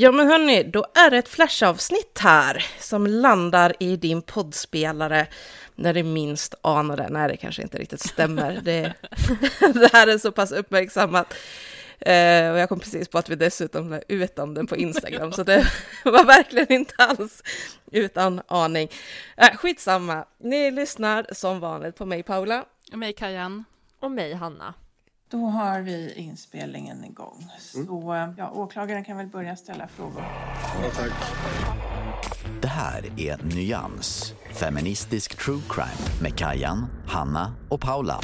Ja men hörni, då är det ett flashavsnitt här som landar i din poddspelare när det minst anar det. Nej, det kanske inte riktigt stämmer. Det, det här är så pass uppmärksammat. Eh, och jag kom precis på att vi dessutom la ut om den på Instagram, så det var verkligen inte alls utan aning. Eh, skitsamma, ni lyssnar som vanligt på mig Paula. Och mig Kajan. Och mig Hanna. Då har vi inspelningen igång. Så ja, åklagaren kan väl börja ställa frågor. Det här är Nyans, feministisk true crime med Kajan, Hanna och Paula.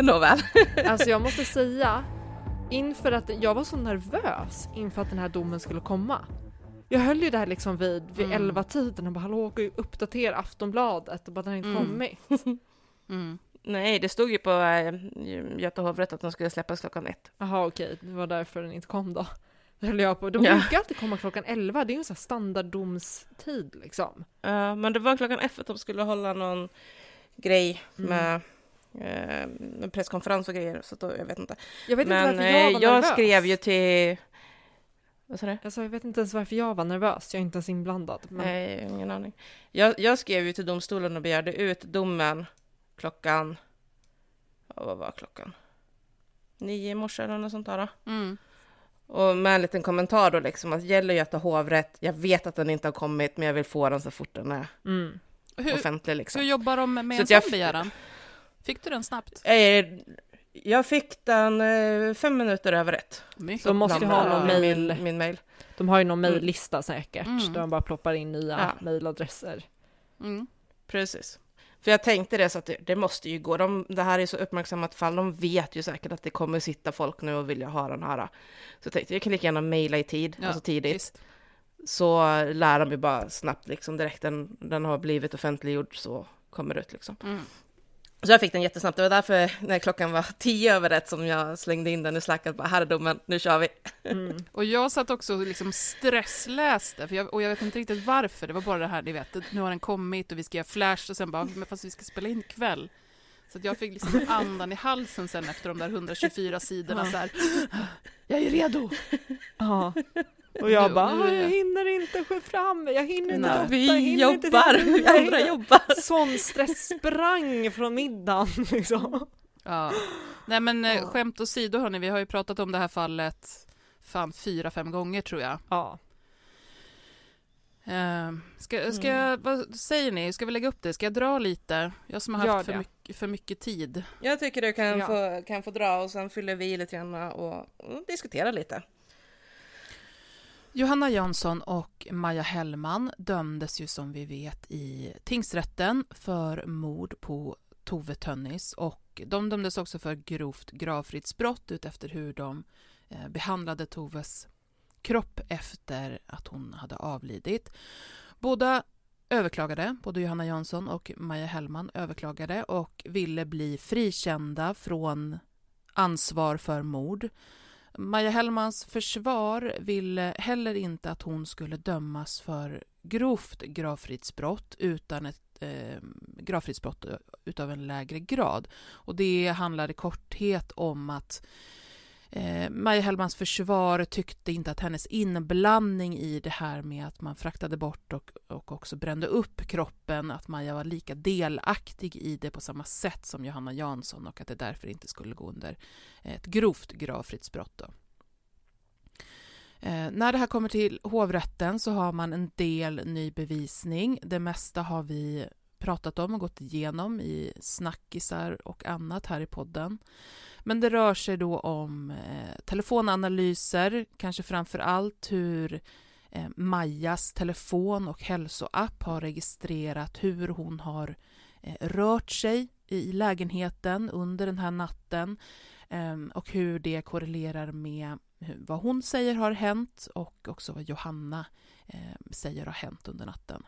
Nåväl. Alltså jag måste säga, inför att jag var så nervös inför att den här domen skulle komma. Jag höll ju där liksom vid, vid Mm. 11 tiden och bara hallå, uppdatera Aftonbladet och bara den har inte Mm. kommit. Mm. Nej, det stod ju på äh, Göta hovrätt att den skulle släppas klockan ett. Jaha okej, det var därför den inte kom då. Det höll jag på. De Ja. brukar alltid komma klockan 11, det är ju en sån här standarddomstid liksom. Ja, men det var klockan ett för att de skulle hålla någon grej Mm. Med eh, en presskonferens och grejer, så då, jag vet inte. Jag vet men inte varför jag eh, var jag nervös. skrev ju till... Vad sa du? Alltså jag vet inte ens varför jag var nervös, jag är inte ens inblandad. Men... Nej, ingen aning. Jag, jag skrev ju till domstolen och begärde ut domen klockan... ja, Vad var klockan? Nio i morse eller något sånt där. då. Mm. Och med en liten kommentar då liksom att gäller Göta hovrätt. Jag vet att den inte har kommit, men jag vill få den så fort den är Mm. Hur, offentlig liksom. hur jobbar de med Så en att jag sån f- begäran? Fick du den snabbt? Eh, Jag fick den eh, fem minuter över ett. Mycket. De måste ha någon min, mail. min mail. De har ju någon Mm. mejllista säkert, Mm. där de bara ploppar in nya Ja. mejladresser. Mm. Precis. För jag tänkte det, så att det, det måste ju gå. De, det här är så uppmärksammat fall. De vet ju säkert att det kommer sitta folk nu och vilja ha den här. Så jag tänkte jag kan lika gärna mejla i tid, Ja, alltså tidigt. Visst. Så lär de ju bara snabbt liksom direkt den, den har blivit offentliggjord så kommer det ut liksom. Mm. Så jag fick den jättesnabbt. Det var därför när klockan var tio över ett som jag slängde in den i slacket. Bara, här är domen, nu kör vi. Mm. Och jag satt också och liksom stressläste, för jag, och jag vet inte riktigt varför. Det var bara det här, ni vet, nu har den kommit och vi ska göra flash och sen bara, men fast vi ska spela in ikväll. Så att jag fick liksom andan i halsen sen efter de där 124 sidorna så här. Jag är redo! Ja. Och jag Nu- bara, nu är "Ah, det- jag hinner inte få fram, jag hinner inte Nej. detta, Vi jag hinner inte jobbar, det." vi Jag andra hinner- jobbar. Sån stress sprang från middagen liksom. Ja. Nej men eh, Ja. skämt åsido hörni, vi har ju pratat om det här fallet fan fyra, fem gånger tror jag. Ja. Eh, ska, ska Mm. jag, vad säger ni? Ska vi lägga upp det? Ska jag dra lite? Jag som har haft för mycket, för mycket tid. Jag tycker du kan, Ja. få, kan få dra och sen fyller vi lite grann och, och diskutera lite. Johanna Jansson och Maja Hellman dömdes ju som vi vet i tingsrätten för mord på Tove Tönnis och de dömdes också för grovt gravfridsbrott utefter hur de eh, behandlade Toves kropp efter att hon hade avlidit. Båda överklagade, både Johanna Jansson och Maja Hellman överklagade och ville bli frikända från ansvar för mord. Maja Hellmans försvar ville heller inte att hon skulle dömas för grovt gravfridsbrott utan ett eh, gravfridsbrott eh, utav en lägre grad. Och det handlar i korthet om att Eh, Maja Hellmans försvar tyckte inte att hennes inblandning i det här med att man fraktade bort och, och också brände upp kroppen, att Maja var lika delaktig i det på samma sätt som Johanna Jansson och att det därför inte skulle gå under ett grovt gravfridsbrott. Eh, när det här kommer till hovrätten så har man en del ny bevisning. Det mesta har vi pratat om och gått igenom i snackisar och annat här i podden. Men det rör sig då om eh, telefonanalyser, kanske framför allt hur eh, Majas telefon och hälsoapp har registrerat hur hon har eh, rört sig i lägenheten under den här natten eh, och hur det korrelerar med vad hon säger har hänt och också vad Johanna eh, säger har hänt under natten.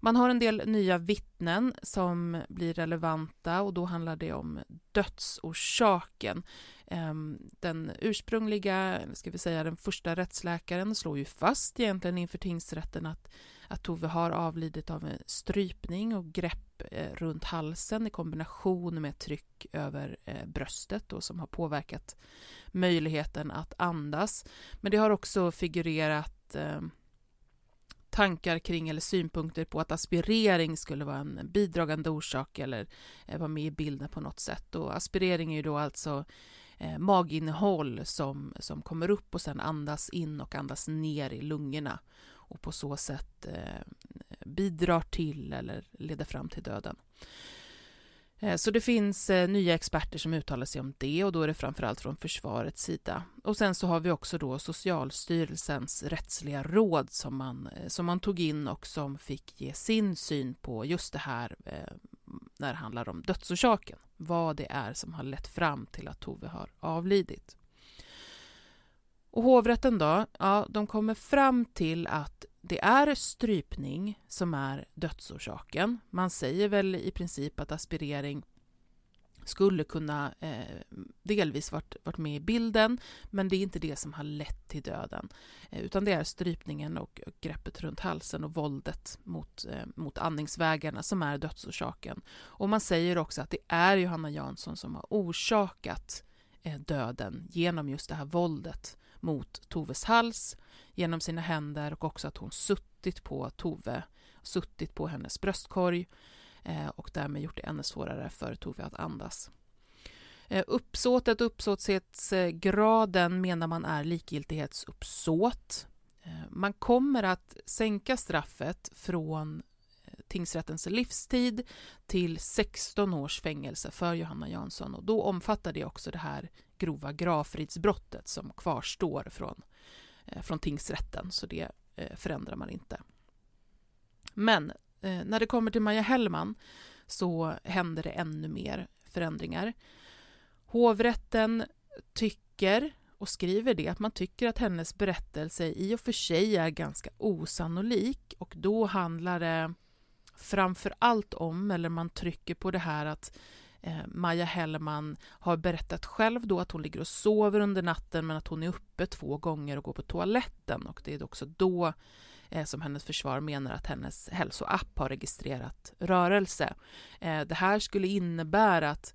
Man har en del nya vittnen som blir relevanta och då handlar det om dödsorsaken. Ehm, den ursprungliga, ska vi säga den första rättsläkaren slår ju fast egentligen inför tingsrätten att, att Tove har avlidit av en strypning och grepp eh, runt halsen i kombination med tryck över eh, bröstet och som har påverkat möjligheten att andas. Men det har också figurerat ehm, tankar kring eller synpunkter på att aspirering skulle vara en bidragande orsak eller eh, vara med i bilden på något sätt. Och aspirering är ju då alltså eh, maginnehåll som, som kommer upp och sen andas in och andas ner i lungorna och på så sätt eh, bidrar till eller leder fram till döden. Eh, så det finns eh, nya experter som uttalar sig om det och då är det framförallt från försvarets sida. Och sen så har vi också då Socialstyrelsens rättsliga råd som man, eh, som man tog in och som fick ge sin syn på just det här när det handlar om dödsorsaken. Vad det är som har lett fram till att Tove har avlidit. Och hovrätten då, ja, de kommer fram till att det är strypning som är dödsorsaken. Man säger väl i princip att aspirering skulle kunna eh, delvis varit, varit med i bilden, men det är inte det som har lett till döden. Eh, utan det är strypningen och, och, greppet runt halsen och våldet mot, eh, mot andningsvägarna som är dödsorsaken. Och man säger också att det är Johanna Jansson som har orsakat eh, döden genom just det här våldet mot Toves hals genom sina händer och också att hon suttit på Tove, suttit på hennes bröstkorg eh, och därmed gjort det ännu svårare för Tove att andas. Eh, uppsåtet, uppsåtsgraden menar man är likgiltighetsuppsåt. Eh, man kommer att sänka straffet från tingsrättens livstid till 16 års fängelse för Johanna Jansson och då omfattar det också det här grova gravfridsbrottet som kvarstår från, Eh, från tingsrätten, så det eh, förändrar man inte. Men eh, när det kommer till Maja Hellman så händer det ännu mer förändringar. Hovrätten tycker och skriver det att man tycker att hennes berättelse i och för sig är ganska osannolik och då handlar det framför allt om, eller man trycker på det här att eh, Maja Hellman har berättat själv då att hon ligger och sover under natten men att hon är uppe två gånger och går på toaletten och det är också då eh, som hennes försvar menar att hennes hälsoapp har registrerat rörelse. Eh, det här skulle innebära att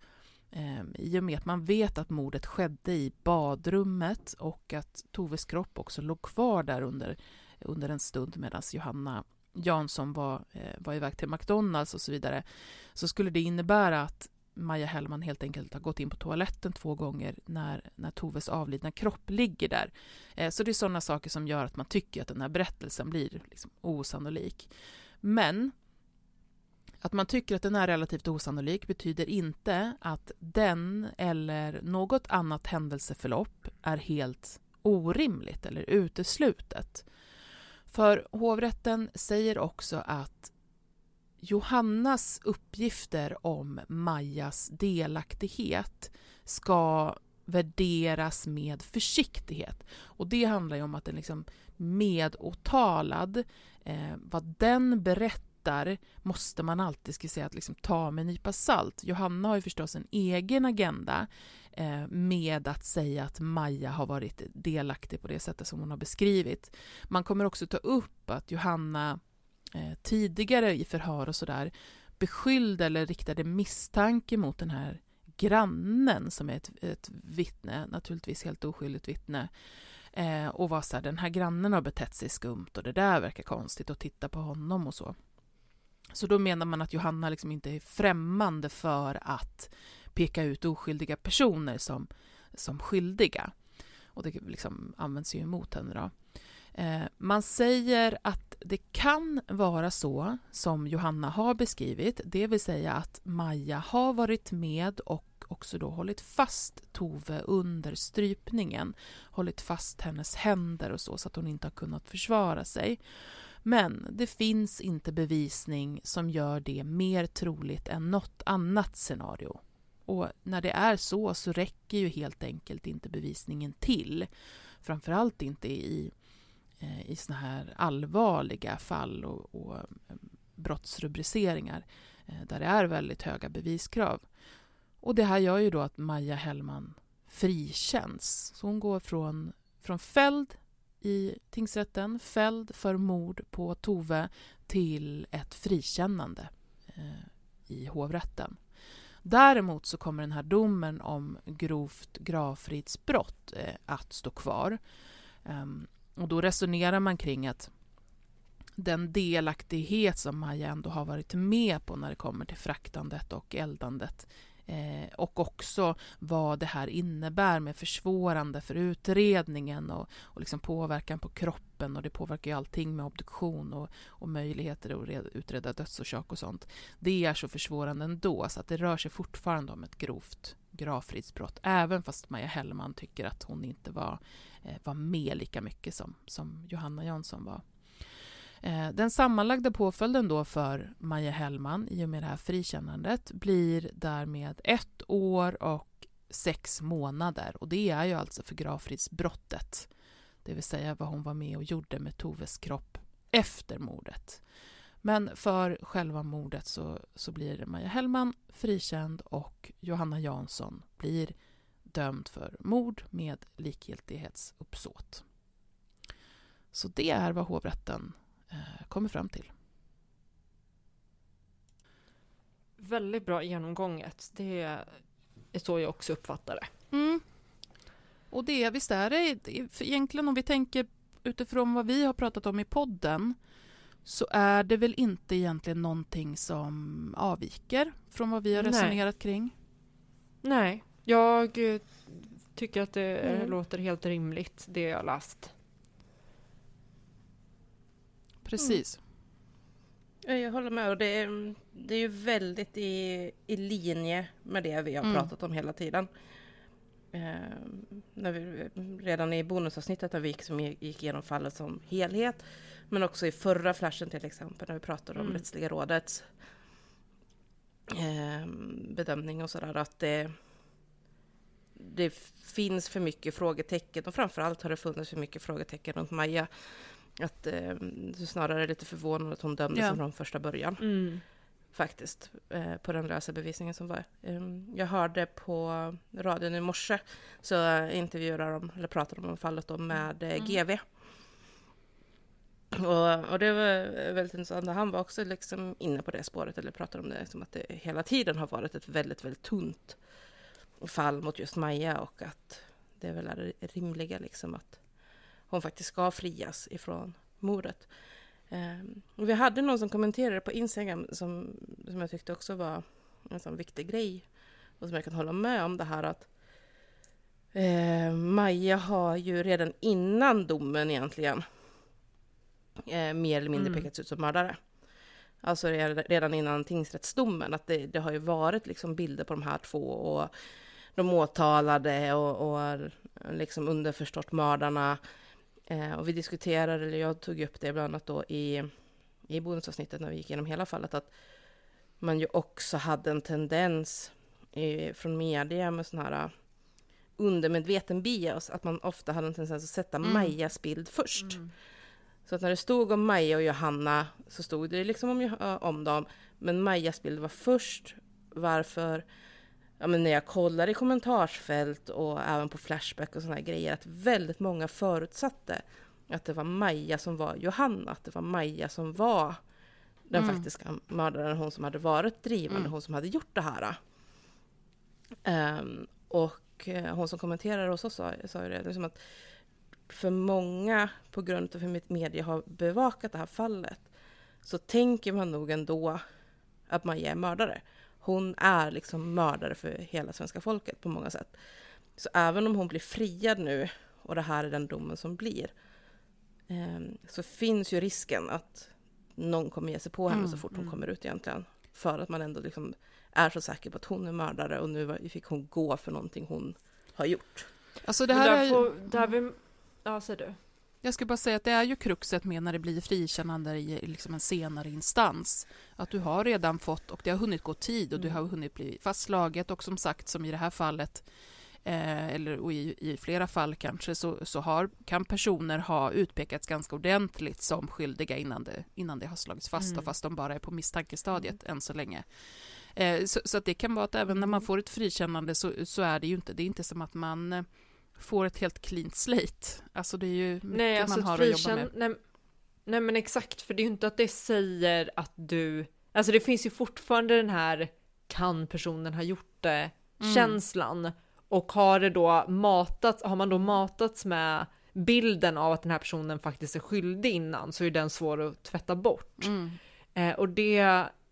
eh, i och med att man vet att mordet skedde i badrummet och att Toves kropp också låg kvar där under, under en stund medan Johanna Jansson var, eh, var iväg till McDonalds och så vidare, så skulle det innebära att Maja Hellman helt enkelt har gått in på toaletten två gånger när, när Toves avlidna kropp ligger där. Eh, så det är sådana saker som gör att man tycker att den här berättelsen blir liksom osannolik. Men att man tycker att den är relativt osannolik betyder inte att den eller något annat händelseförlopp är helt orimligt eller uteslutet. För hovrätten säger också att Johannas uppgifter om Majas delaktighet ska värderas med försiktighet. Och det handlar ju om att en liksom medåtalad, eh, vad den berättar berättar måste man alltid ska säga att liksom ta med en nypa salt. Johanna har ju förstås en egen agenda eh, med att säga att Maja har varit delaktig på det sättet som hon har beskrivit. Man kommer också ta upp att Johanna eh, tidigare i förhör och sådär beskyllde eller riktade misstanke mot den här grannen som är ett, ett vittne, naturligtvis helt oskyldigt vittne, eh, och var så här, den här grannen har betett sig skumt och det där verkar konstigt och titta på honom och så. Så då menar man att Johanna liksom inte är främmande för att peka ut oskyldiga personer som, som skyldiga. Och det liksom används ju emot henne då. Eh, man säger att det kan vara så som Johanna har beskrivit, det vill säga att Maja har varit med och också då hållit fast Tove under strypningen, hållit fast hennes händer och så, så att hon inte har kunnat försvara sig. Men det finns inte bevisning som gör det mer troligt än något annat scenario. Och när det är så, så räcker ju helt enkelt inte bevisningen till. Framförallt inte i, Eh, i såna här allvarliga fall och, och eh, brottsrubriceringar eh, där det är väldigt höga beviskrav. Och det här gör ju då att Maja Hellman frikänns. Så hon går från, från fälld i tingsrätten, fälld för mord på Tove till ett frikännande eh, i hovrätten. Däremot så kommer den här domen om grovt gravfridsbrott eh, att stå kvar. Ehm, och då resonerar man kring att den delaktighet som Maja ändå har varit med på när det kommer till fraktandet och eldandet Eh, och också vad det här innebär med försvårande för utredningen och, och liksom påverkan på kroppen och det påverkar ju allting med obduktion och, och möjligheter att utreda dödsorsak och sånt. Det är så försvårande ändå så att det rör sig fortfarande om ett grovt gravfridsbrott även fast Maja Hellman tycker att hon inte var, Eh, var med lika mycket som, som Johanna Jansson var. Eh, den sammanlagda påföljden då för Maja Hellman i och med det här frikännandet blir därmed ett år och sex månader. Och det är ju alltså för gravfridsbrottet. Det vill säga vad hon var med och gjorde med Toves kropp efter mordet. Men för själva mordet så, så blir Maja Hellman frikänd och Johanna Jansson blir dömd för mord med likgiltighetsuppsåt. Så det är vad hovrätten Eh, kommer fram till. Väldigt bra genomgånget. Det är så jag också uppfattar det. Mm. Och det, visst är det, egentligen om vi tänker utifrån vad vi har pratat om i podden så är det väl inte egentligen någonting som avviker från vad vi har resonerat Nej. kring? Nej, jag eh, tycker att det mm. låter helt rimligt det jag läst. Precis. Mm. Jag håller med. Och det, är, det är ju väldigt i, i linje med det vi har mm. pratat om hela tiden. Eh, när vi, redan i bonusavsnittet när vi gick, som gick igenom fallet som helhet. Men också i förra flashen till exempel när vi pratade om mm. Rättsliga rådets eh, bedömning och sådär. Att det, det finns för mycket frågetecken och framförallt har det funnits för mycket frågetecken runt Maja att eh, snarare är lite förvånad att hon dömdes ja. från första början. Mm. Faktiskt, eh, på den lösa bevisningen som var. Eh, jag hörde på radion i morse, så intervjuade de, eller pratade de om fallet då med eh, mm. GV. Och, och, det var väldigt intressant. Han var också liksom inne på det spåret, eller pratade om det, som att det hela tiden har varit ett väldigt, väldigt tunt fall mot just Maja och att det är väl är rimliga liksom att hon faktiskt ska frias ifrån mordet. Um, vi hade någon som kommenterade på Instagram som, som jag tyckte också var en sån viktig grej och som jag kan hålla med om det här att eh, Maja har ju redan innan domen egentligen eh, mer eller mindre mm. pekats ut som mördare. Alltså redan innan tingsrättsdomen, att det, det, har ju varit liksom bilder på de här två och de åtalade och, och liksom underförstått mördarna Eh, och vi diskuterade, eller jag tog upp det bland annat då i, i bonusavsnittet när vi gick igenom hela fallet, att man ju också hade en tendens i, från media med sån här uh, undermedveten bias, att man ofta hade en tendens att sätta mm. Majas bild först. Mm. Så att när det stod om Maja och Johanna så stod det liksom om, om dem. Men Majas bild var först. Varför? Ja, men när jag kollar i kommentarsfält och även på Flashback och här grejer att väldigt många förutsatte att det var Maja som var Johanna, att det var Maja som var den Mm. faktiska mördaren, hon som hade varit drivande, Mm. hon som hade gjort det här. Ehm, och eh, hon som kommenterade hos oss sa, sa ju det, liksom att för många, på grund av hur mitt media har bevakat det här fallet, så tänker man nog ändå att Maja är mördare. Hon är liksom mördare för hela svenska folket på många sätt. Så även om hon blir friad nu, och det här är den domen som blir, ehm, så finns ju risken att någon kommer ge sig på henne Mm, så fort hon mm. kommer ut egentligen. För att man ändå liksom är så säker på att hon är mördare och nu fick hon gå för någonting hon har gjort. Alltså det här där är, får, där vi, ja, säger du. Jag ska bara säga att det är ju kruxet med när det blir frikännande i liksom en senare instans. Att du har redan fått, och det har hunnit gå tid och du Mm. har hunnit bli fastslaget och som sagt som i det här fallet eh, eller och i, i flera fall kanske så, så har, kan personer ha utpekats ganska ordentligt som skyldiga innan det, innan det har slagits fast Mm. och fast de bara är på misstankestadiet än så länge. Eh, så, så att det kan vara att även när man får ett frikännande så, så är det ju inte, det är inte som att man eh, får ett helt clean slate. Alltså det är ju mycket Nej, alltså man har att jobba med. Nej, nej men exakt, för det är ju inte att det säger att du... Alltså det finns ju fortfarande den här kan personen ha gjort det Mm. känslan. Och har det då matats, har man då matats med bilden av att den här personen faktiskt är skyldig innan så är den svår att tvätta bort. Mm. Eh, och det,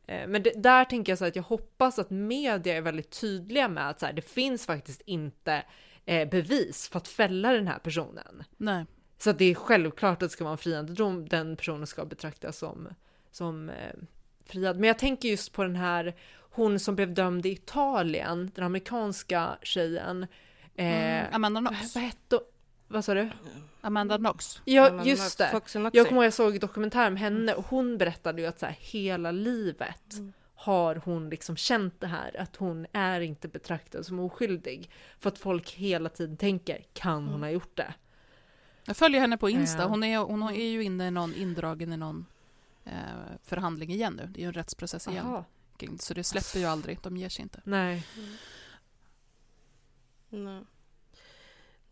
eh, men det, där tänker jag så att jag hoppas att media är väldigt tydliga med att så här, det finns faktiskt inte eh, bevis för att fälla den här personen. Nej. Så att det är självklart att det ska vara en friande dom, den personen ska betraktas som, som eh, friad. Men jag tänker just på den här, hon som blev dömd i Italien, den amerikanska tjejen. Eh, Mm. Amanda vad, Knox. vad hette Vad sa du? Amanda Knox. Ja, Men just det. Foxy Noxy. Jag kommer ihåg jag såg dokumentär med henne och hon berättade ju att så här, hela livet har hon liksom känt det här att hon är inte betraktad som oskyldig. För att folk hela tiden tänker, kan hon ha gjort det? Jag följer henne på Insta. Ja. Hon är, hon är ju inne i någon, indragen i någon eh, förhandling igen nu. Det är ju en rättsprocess igen. Jaha. Så det släpper ju aldrig. De ger sig inte. Nej. Nej.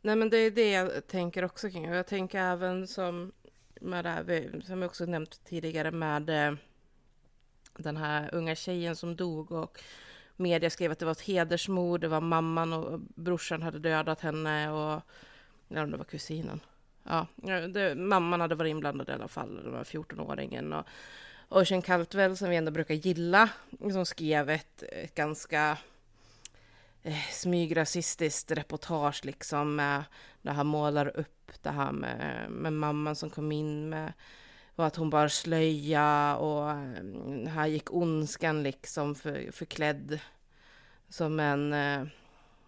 Nej men det är det jag tänker också kring. Och jag tänker även som med det här, som jag också nämnt tidigare med eh, den här unga tjejen som dog och media skrev att det var ett hedersmord, det var mamman och brorsan hade dödat henne och ja, det var kusinen. Ja, det, mamman hade varit inblandad i alla fall, den här 14-åringen. Och Ocean Caldwell som vi ändå brukar gilla, som skrev ett, ett ganska eh, smygrasistiskt reportage liksom eh, med, det han målar upp det här med, med mamman som kom in med och att hon bar slöja och eh, här gick ondskan liksom för, förklädd som en eh,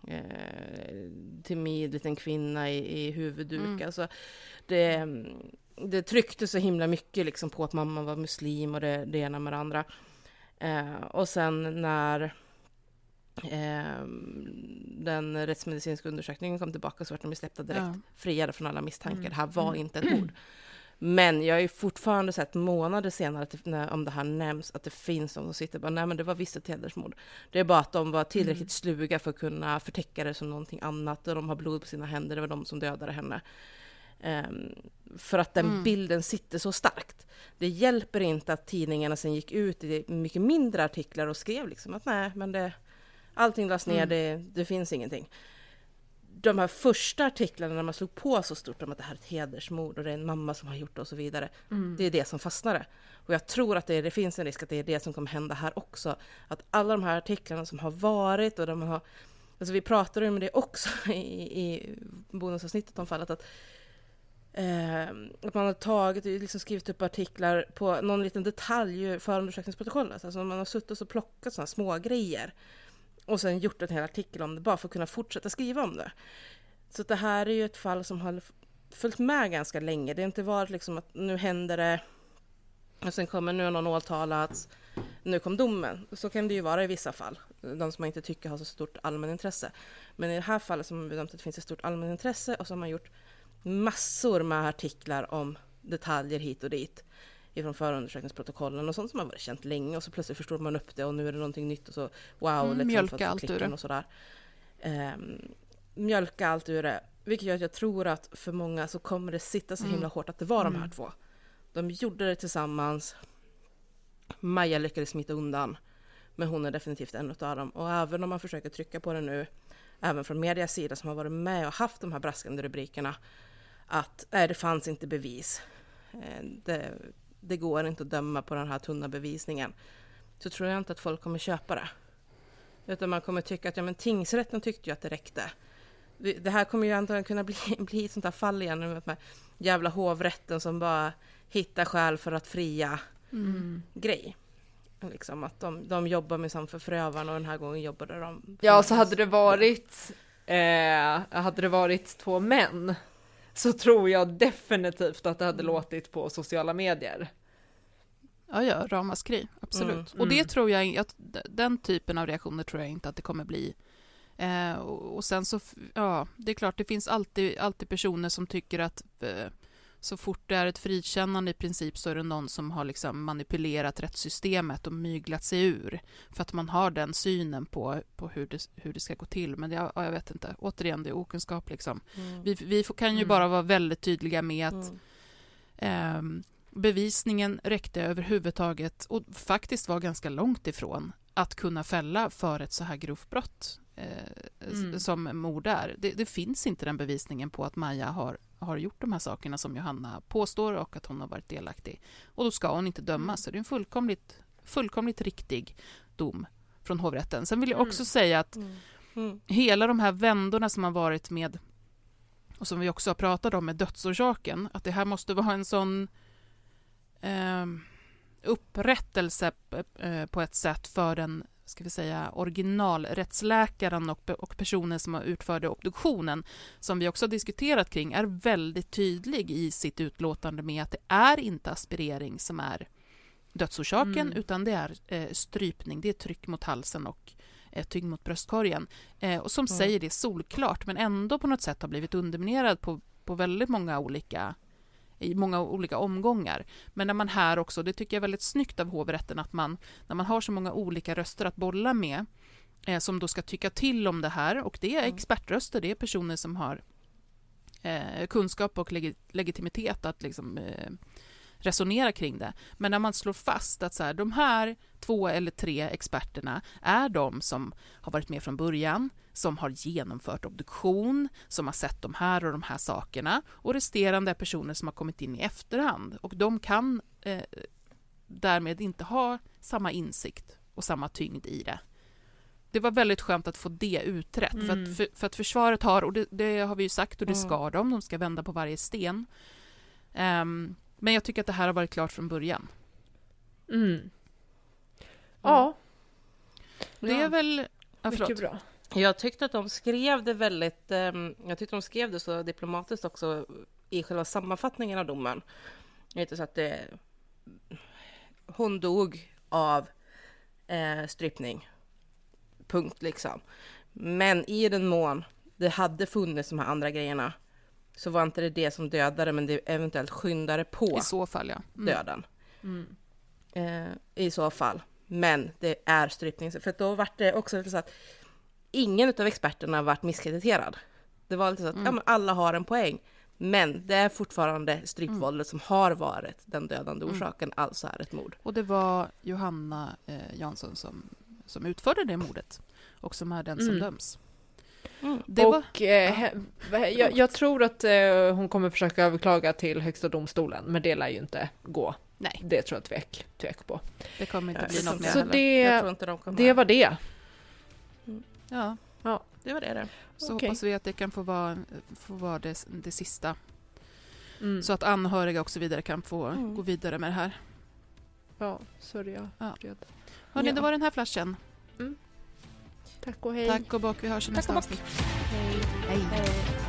eh, timid liten kvinna i, i huvudduk. Mm. Alltså, det, det tryckte så himla mycket liksom på att mamman var muslim och det, det ena med det andra. Eh, och sen när eh, den rättsmedicinska undersökningen kom tillbaka så vart de släppta direkt Ja. friade från alla misstankar. Mm. Det här var inte ett mord. Men jag har ju fortfarande sett månader senare, att när, om det här nämns, att det finns de som sitter och bara, nej men det var visst ett hedersmord. Det är bara att de var tillräckligt Mm. sluga för att kunna förtäcka det som någonting annat, och de har blod på sina händer, det var de som dödade henne. Ehm, för att den Mm. bilden sitter så starkt. Det hjälper inte att tidningarna sen gick ut i mycket mindre artiklar och skrev liksom att nej, men det, allting lades ner, Mm. det, det finns ingenting. De här första artiklarna när man slog på så stort om att det här är ett hedersmord och det är en mamma som har gjort det och så vidare. Mm. Det är det som fastnade. Och jag tror att det, det finns en risk att det är det som kommer hända här också. Att alla de här artiklarna som har varit och de har... Alltså vi pratade ju om det också i, i bonusavsnittet om fallet att Eh, att man har tagit och liksom skrivit upp artiklar på någon liten detalj ur förundersökningsprotokollet. Alltså man har suttit och plockat sådana små grejer och sen gjort en hel artikel om det bara för att kunna fortsätta skriva om det. Så det här är ju ett fall som har följt med ganska länge. Det har inte varit liksom att nu händer det och sen kommer nu har någon åtalats, nu kom domen. Så kan det ju vara i vissa fall, de som man inte tycker har så stort allmänintresse. Men i det här fallet som man bedömt att det finns ett stort allmänintresse och så har man gjort massor med artiklar om detaljer hit och dit ifrån förundersökningsprotokollen och sånt som har varit känt länge och så plötsligt förstår man upp det och nu är det någonting nytt och så wow, Mm, liksom, mjölka allt ur det. och sådär. Um, mjölka allt ur det, vilket gör att jag tror att för många så kommer det sitta så Mm. himla hårt att det var de här två. De gjorde det tillsammans. Maja lyckades smita undan, men hon är definitivt en av dem. Och även om man försöker trycka på det nu, även från medias sida som har varit med och haft de här braskande rubrikerna, att nej, det fanns inte bevis. Eh, Det, det går inte att döma på den här tunna bevisningen. Så tror jag inte att folk kommer köpa det. Utan man kommer tycka att ja, men tingsrätten tyckte ju att det räckte. Det här kommer ju antagligen kunna bli, bli ett sånt här fall igen med de jävla hovrätten som bara hittar skäl för att fria Mm. grej. Liksom att de, de jobbar med för förövarna och den här gången jobbade de... Ja, så hade det varit, eh, hade det varit två män så tror jag definitivt att det hade låtit på sociala medier. Ja, ja, ramaskri, absolut. Mm, Och det mm. tror jag, att den typen av reaktioner tror jag inte att det kommer bli. Eh, och, och sen så, ja, det är klart, det finns alltid, alltid personer som tycker att eh, så fort det är ett frikännande i princip så är det någon som har liksom manipulerat rättssystemet och myglat sig ur. För att man har den synen på, på hur, det, hur det ska gå till. Men det, ja, jag vet inte, återigen, det är okunskap liksom. Mm. Vi, vi får, kan ju Mm. bara vara väldigt tydliga med att Mm. Ehm, bevisningen räckte överhuvudtaget och faktiskt var ganska långt ifrån att kunna fälla för ett så här grovt brott eh, Mm. som mord är. Det, det finns inte den bevisningen på att Maja har, har gjort de här sakerna som Johanna påstår och att hon har varit delaktig. Och då ska hon inte dömas. Så det är en fullkomligt, fullkomligt riktig dom från hovrätten. Sen vill jag också Mm. säga att Mm. Mm. hela de här vändorna som har varit med och som vi också har pratat om med dödsorsaken, att det här måste vara en sån eh, upprättelse på ett sätt för den ska vi säga, originalrättsläkaren och, och personen som har utförde obduktionen, som vi också har diskuterat kring, är väldigt tydlig i sitt utlåtande med att det är inte aspirering som är dödsorsaken, Mm. utan det är eh, strypning, det är tryck mot halsen och eh, tyngd mot bröstkorgen. Eh, och som Mm. säger det solklart, men ändå på något sätt har blivit underminerad på, på väldigt många olika i många olika omgångar. Men när man här också, det tycker jag är väldigt snyggt av hovrätten, att man när man har så många olika röster att bolla med, eh, som då ska tycka till om det här, och det är Mm. expertröster, det är personer som har eh, kunskap och legi- legitimitet att liksom, eh, resonera kring det. Men när man slår fast att så här, de här två eller tre experterna är de som har varit med från början, som har genomfört obduktion, som har sett de här och de här sakerna och resterande är personer som har kommit in i efterhand och de kan eh, därmed inte ha samma insikt och samma tyngd i det. Det var väldigt skönt att få det utrett för, Mm. att, för, för att försvaret har, och det, det har vi ju sagt och det Mm. ska de, de ska vända på varje sten. Ehm, men jag tycker att det här har varit klart från början. Mm. Ja, Det är väl... Ja, mycket bra. Jag tyckte att de skrev det väldigt, ehm, jag tyckte de skrev det så diplomatiskt också i själva sammanfattningen av domen. Inte så att det, hon dog av eh, strypning. Punkt liksom. Men i den mån det hade funnits de här andra grejerna så var inte det det som dödade, men det eventuellt skyndade på I så fall, ja. Mm. döden. Mm. eh, i så fall. Men det är strypning. För då var det också så att ingen av experterna varit misskrediterad. Det var lite så att Mm. ja, men alla har en poäng. Men det är fortfarande strypvåldet som har varit den dödande Mm. orsaken, alltså är ett mord. Och det var Johanna eh, Jansson som, som utförde det mordet och som är den som Mm. döms. Mm. Det var, och eh, he- jag, jag tror att eh, hon kommer försöka överklaga till Högsta domstolen, men det lär ju inte gå. nej, Det tror jag tvek, tvek på. det kommer inte bli något mer Så heller. det- Jag tror inte de kommer... Det var det. Ja, det var det. det. så Okej. hoppas vi att det kan få vara, få vara det, det sista. Mm. Så att anhöriga och så vidare kan få Mm. gå vidare med det här. Ja, sörja Ja. fred. Hörni, Ja. det var den här flashen. Tack och hej. Tack och bock, vi hörs i Tack nästa avsnitt. Hej. Hej. Eh,